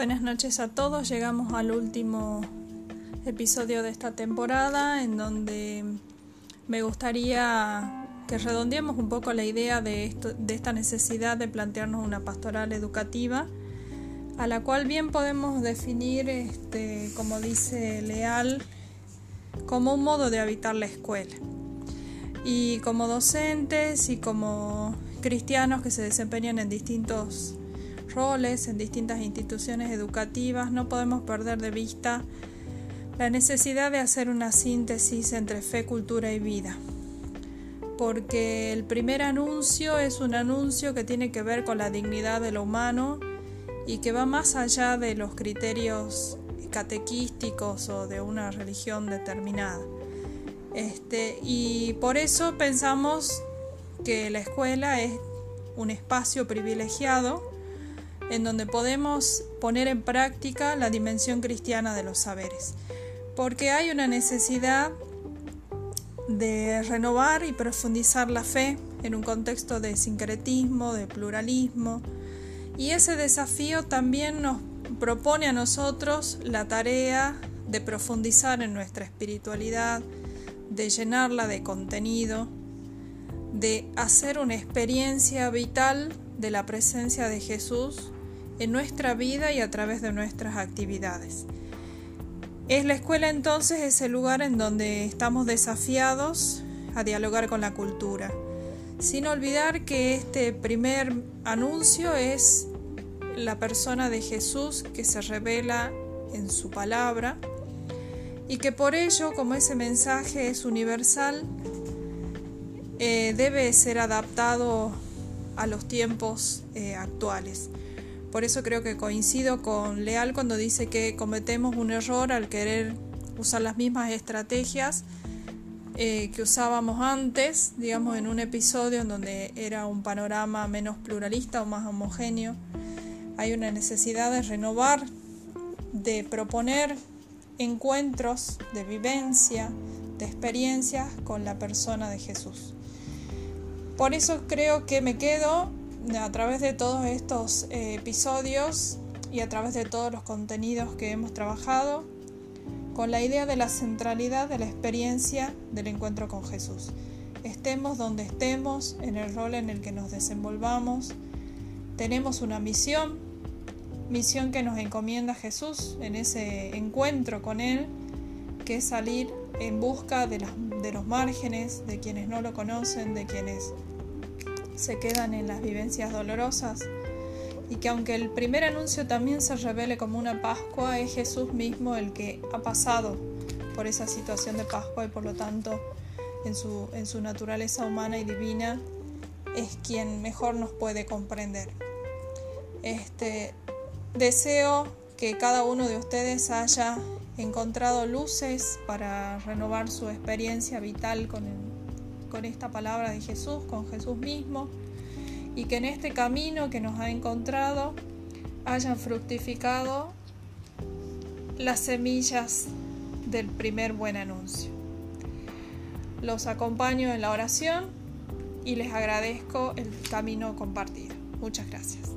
Buenas noches a todos, llegamos al último episodio de esta temporada en donde me gustaría que redondeemos un poco la idea de, esta necesidad de plantearnos una pastoral educativa a la cual bien podemos definir, este, como dice Leal, como un modo de habitar la escuela. Y como docentes y como cristianos que se desempeñan en distintos roles en distintas instituciones educativas, no podemos perder de vista la necesidad de hacer una síntesis entre fe, cultura y vida. Porque el primer anuncio es un anuncio que tiene que ver con la dignidad de lo humano y que va más allá de los criterios catequísticos o de una religión determinada. Este, y por eso pensamos que la escuela es un espacio privilegiado en donde podemos poner en práctica la dimensión cristiana de los saberes, porque hay una necesidad de renovar y profundizar la fe en un contexto de sincretismo, de pluralismo, y ese desafío también nos propone a nosotros la tarea de profundizar en nuestra espiritualidad, de llenarla de contenido, de hacer una experiencia vital de la presencia de Jesús en nuestra vida y a través de nuestras actividades. Es la escuela entonces ese lugar en donde estamos desafiados a dialogar con la cultura, sin olvidar que este primer anuncio es la persona de Jesús que se revela en su palabra y que por ello, como ese mensaje es universal, eh, debe ser adaptado a los tiempos eh, actuales. Por eso creo que coincido con Leal cuando dice que cometemos un error al querer usar las mismas estrategias eh, que usábamos antes, digamos en un episodio en donde era un panorama menos pluralista o más homogéneo. Hay una necesidad de renovar, de proponer encuentros de vivencia, de experiencias con la persona de Jesús. Por eso creo que me quedo a través de todos estos eh, episodios y a través de todos los contenidos que hemos trabajado con la idea de la centralidad de la experiencia del encuentro con Jesús. Estemos donde estemos, en el rol en el que nos desenvolvamos, tenemos una misión, misión que nos encomienda Jesús en ese encuentro con Él, que es salir en busca de, de los márgenes, de quienes no lo conocen, de quienes se quedan en las vivencias dolorosas y que aunque el primer anuncio también se revele como una Pascua, es Jesús mismo el que ha pasado por esa situación de Pascua y por lo tanto en su, en su naturaleza humana y divina es quien mejor nos puede comprender. Este, deseo que cada uno de ustedes haya encontrado luces para renovar su experiencia vital con el con esta palabra de Jesús, con Jesús mismo, y que en este camino que nos ha encontrado hayan fructificado las semillas del primer buen anuncio. Los acompaño en la oración y les agradezco el camino compartido. Muchas gracias.